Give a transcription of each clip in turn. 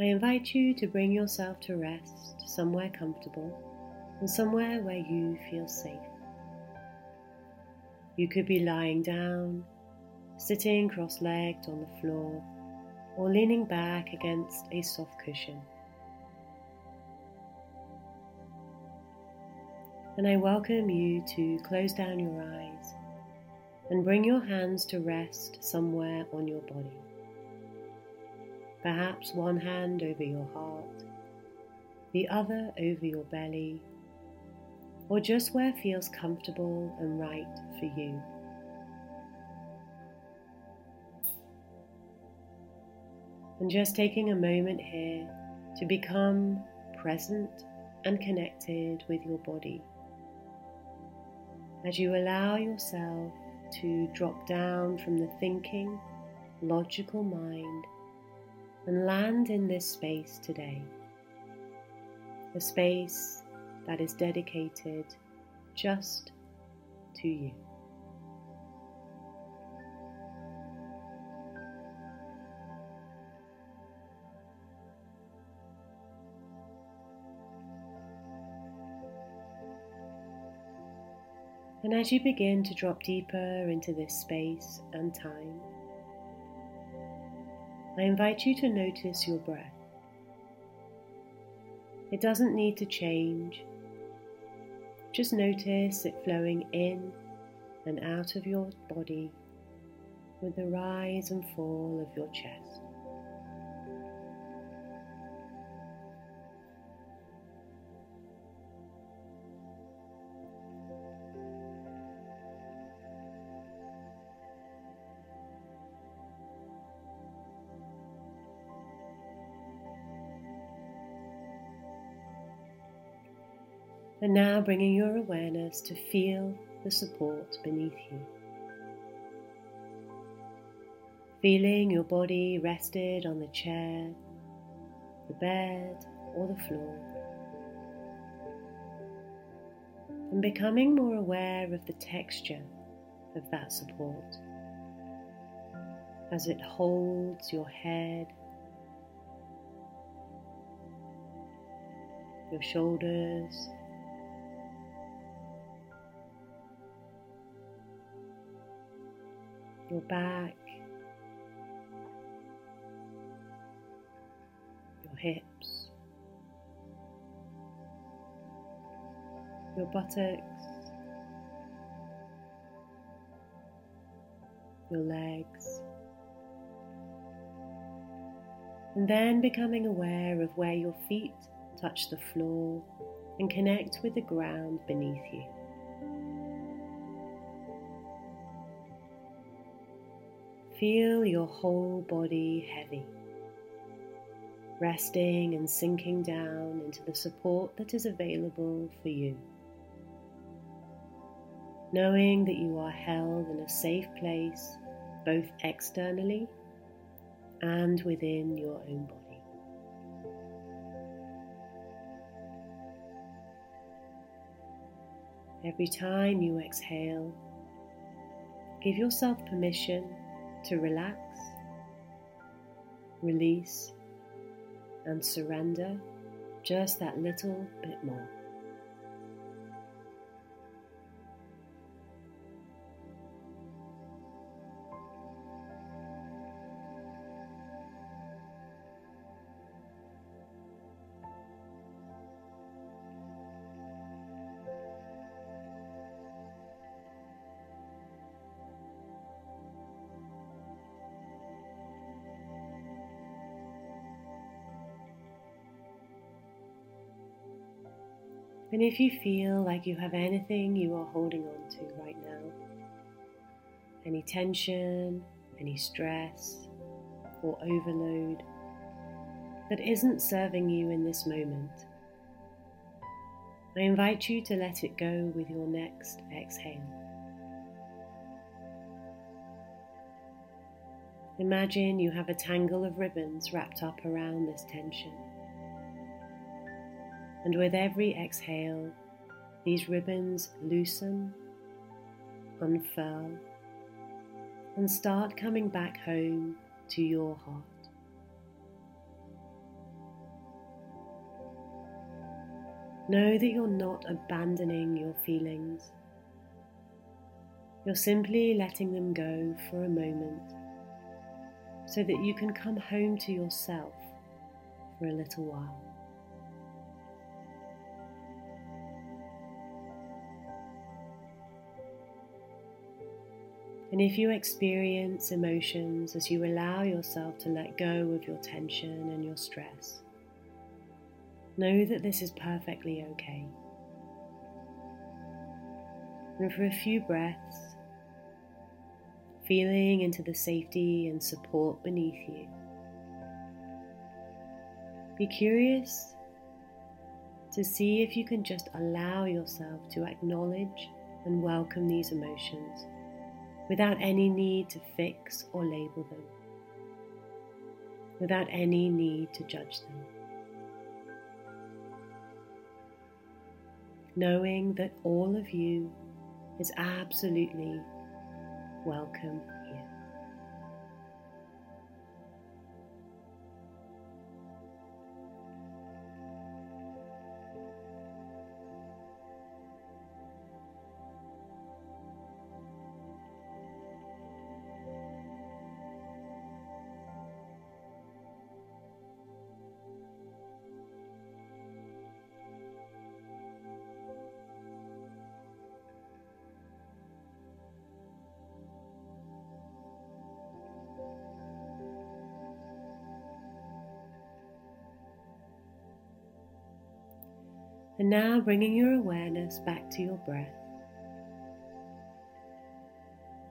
I invite you to bring yourself to rest somewhere comfortable and somewhere where you feel safe. You could be lying down, sitting cross legged on the floor, or leaning back against a soft cushion. And I welcome you to close down your eyes and bring your hands to rest somewhere on your body perhaps one hand over your heart, the other over your belly, or just where feels comfortable and right for you. And just taking a moment here to become present and connected with your body. As you allow yourself to drop down from the thinking, logical mind and land in this space today. A space that is dedicated just to you. And as you begin to drop deeper into this space and time, I invite you to notice your breath. It doesn't need to change. Just notice it flowing in and out of your body with the rise and fall of your chest. And now bringing your awareness to feel the support beneath you. Feeling your body rested on the chair, the bed, or the floor. And becoming more aware of the texture of that support as it holds your head, your shoulders, your back, your hips, your buttocks, your legs. And then becoming aware of where your feet touch the floor and connect with the ground beneath you. Feel your whole body heavy, resting and sinking down into the support that is available for you. Knowing that you are held in a safe place, both externally and within your own body. Every time you exhale, give yourself permission to relax, release, and surrender just that little bit more. And if you feel like you have anything you are holding on to right now, any tension, any stress, or overload that isn't serving you in this moment, I invite you to let it go with your next exhale. Imagine you have a tangle of ribbons wrapped up around this tension and with every exhale, these ribbons loosen, unfurl, and start coming back home to your heart. Know that you're not abandoning your feelings. You're simply letting them go for a moment so that you can come home to yourself for a little while. And if you experience emotions as you allow yourself to let go of your tension and your stress, know that this is perfectly okay. And for a few breaths, feeling into the safety and support beneath you, be curious to see if you can just allow yourself to acknowledge and welcome these emotions without any need to fix or label them, without any need to judge them. Knowing that all of you is absolutely welcome And now bringing your awareness back to your breath,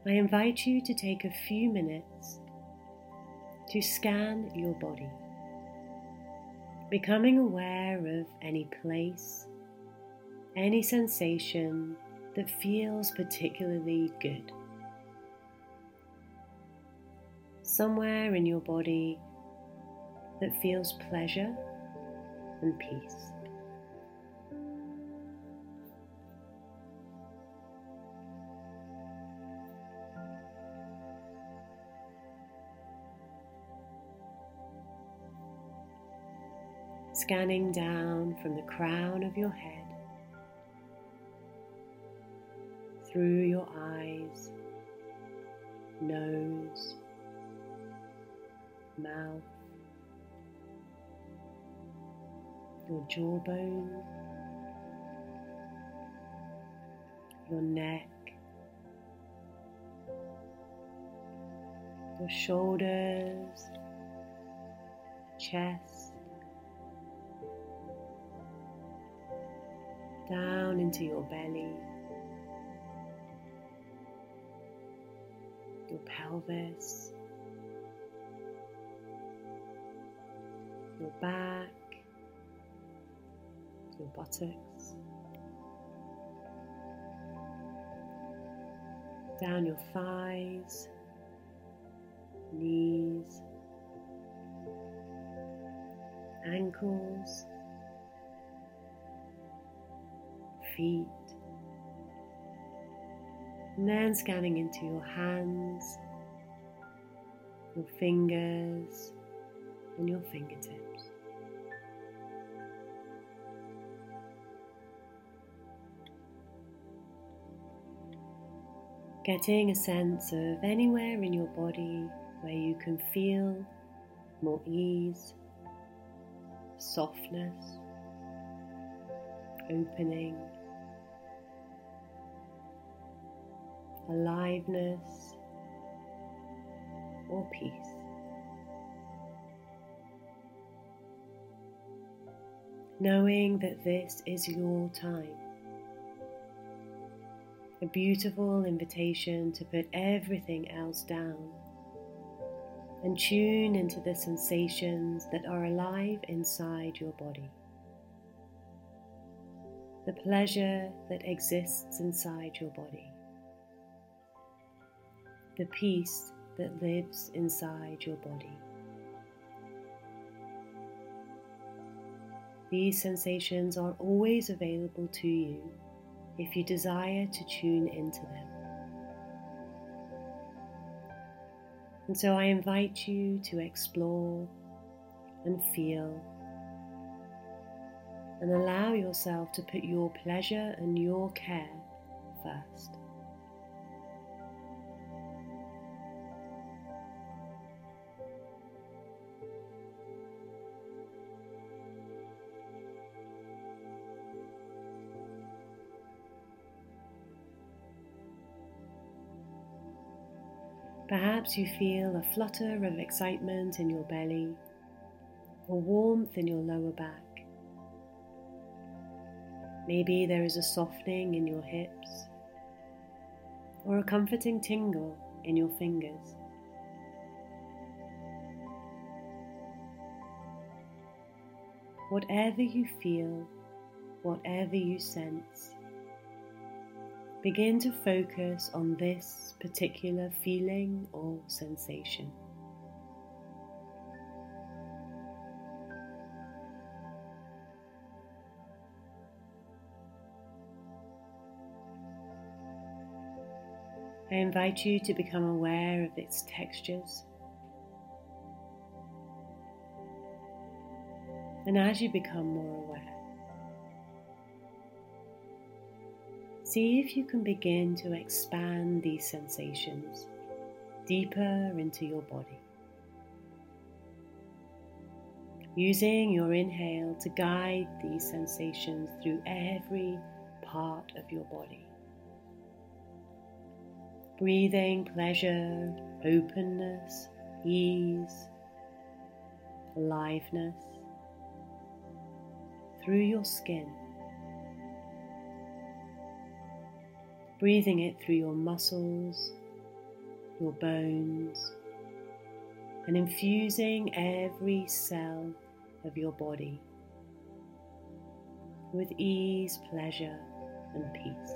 I invite you to take a few minutes to scan your body, becoming aware of any place, any sensation that feels particularly good. Somewhere in your body that feels pleasure and peace. Scanning down from the crown of your head, through your eyes, nose, mouth, your jawbone, your neck, your shoulders, chest down into your belly, your pelvis, your back, your buttocks, down your thighs, knees, ankles feet. And then scanning into your hands, your fingers, and your fingertips. Getting a sense of anywhere in your body where you can feel more ease, softness, opening. Aliveness, or peace. Knowing that this is your time. A beautiful invitation to put everything else down and tune into the sensations that are alive inside your body. The pleasure that exists inside your body the peace that lives inside your body. These sensations are always available to you if you desire to tune into them. And so I invite you to explore and feel and allow yourself to put your pleasure and your care first. Perhaps you feel a flutter of excitement in your belly or warmth in your lower back. Maybe there is a softening in your hips or a comforting tingle in your fingers. Whatever you feel, whatever you sense, begin to focus on this particular feeling or sensation. I invite you to become aware of its textures. And as you become more aware, see if you can begin to expand these sensations deeper into your body. Using your inhale to guide these sensations through every part of your body. Breathing pleasure, openness, ease, aliveness through your skin. Breathing it through your muscles, your bones, and infusing every cell of your body with ease, pleasure, and peace.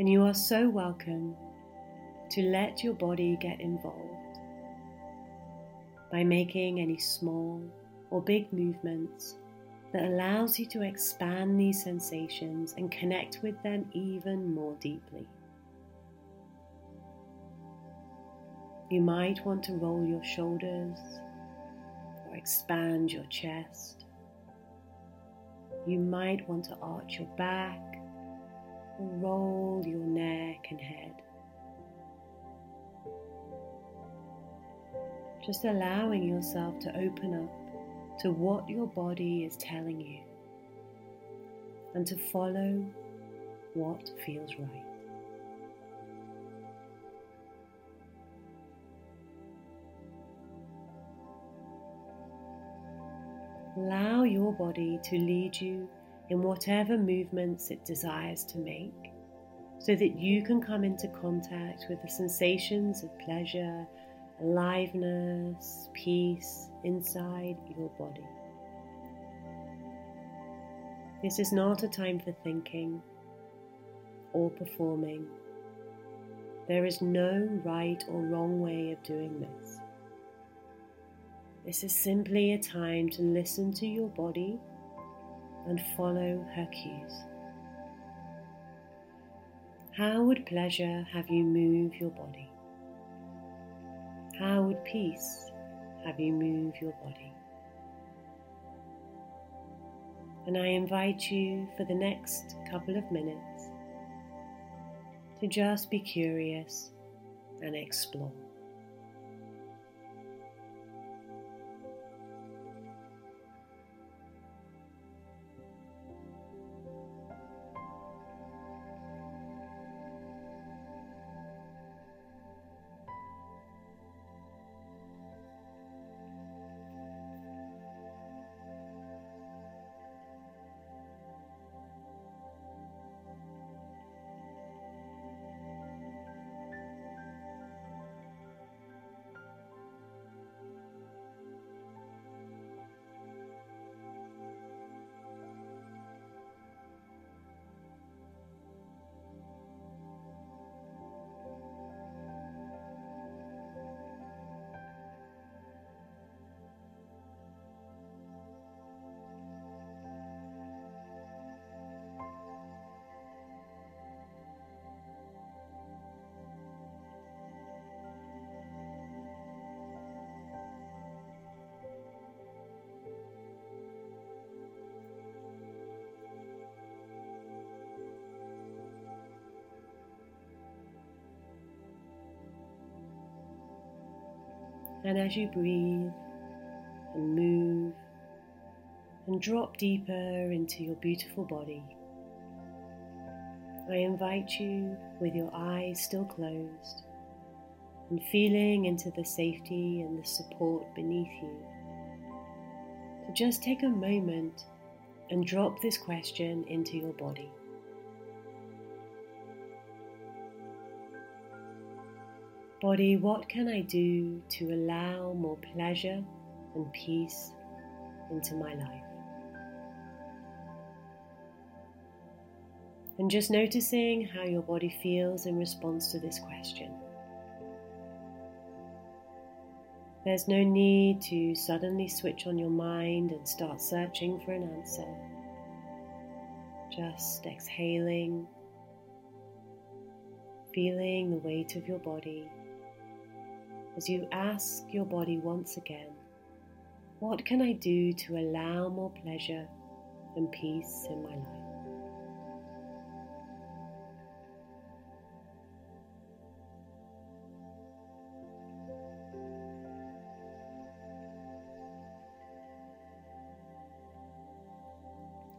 And you are so welcome to let your body get involved by making any small or big movements that allows you to expand these sensations and connect with them even more deeply. You might want to roll your shoulders or expand your chest. You might want to arch your back or roll your neck and head. Just allowing yourself to open up to what your body is telling you and to follow what feels right. Allow your body to lead you in whatever movements it desires to make, so that you can come into contact with the sensations of pleasure, aliveness, peace inside your body. This is not a time for thinking or performing. There is no right or wrong way of doing this. This is simply a time to listen to your body and follow her cues. How would pleasure have you move your body? How would peace have you move your body? And I invite you for the next couple of minutes to just be curious and explore. And as you breathe and move and drop deeper into your beautiful body, I invite you with your eyes still closed and feeling into the safety and the support beneath you to just take a moment and drop this question into your body. Body, what can I do to allow more pleasure and peace into my life? And just noticing how your body feels in response to this question. There's no need to suddenly switch on your mind and start searching for an answer. Just exhaling, feeling the weight of your body as you ask your body once again, What can I do to allow more pleasure and peace in my life?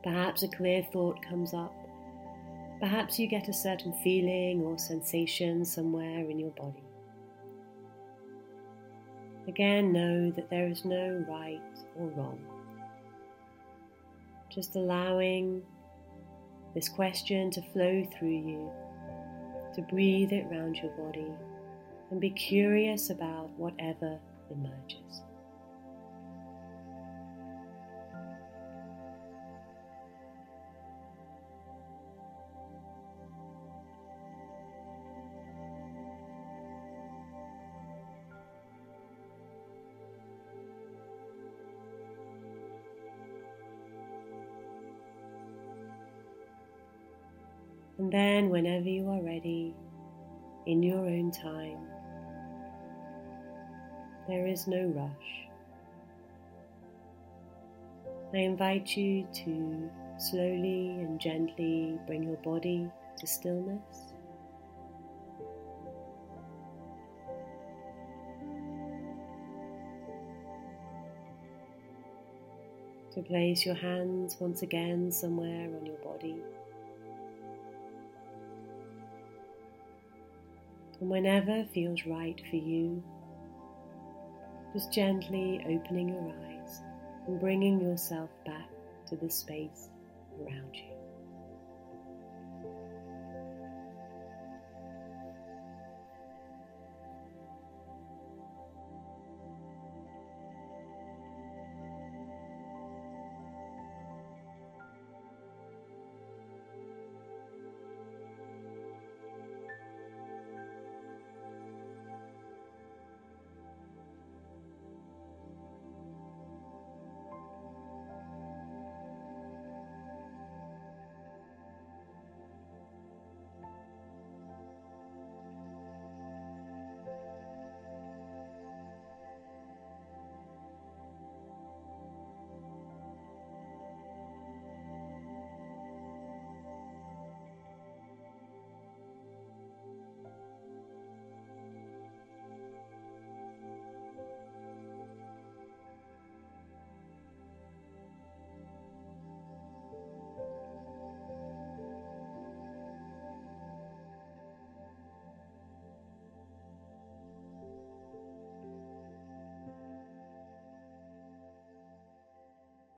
Perhaps a clear thought comes up. Perhaps you get a certain feeling or sensation somewhere in your body. Again, know that there is no right or wrong. Just allowing this question to flow through you, to breathe it round your body, and be curious about whatever emerges. And then, whenever you are ready, in your own time, there is no rush. I invite you to slowly and gently bring your body to stillness. To place your hands once again somewhere on your body. And whenever feels right for you, just gently opening your eyes and bringing yourself back to the space around you.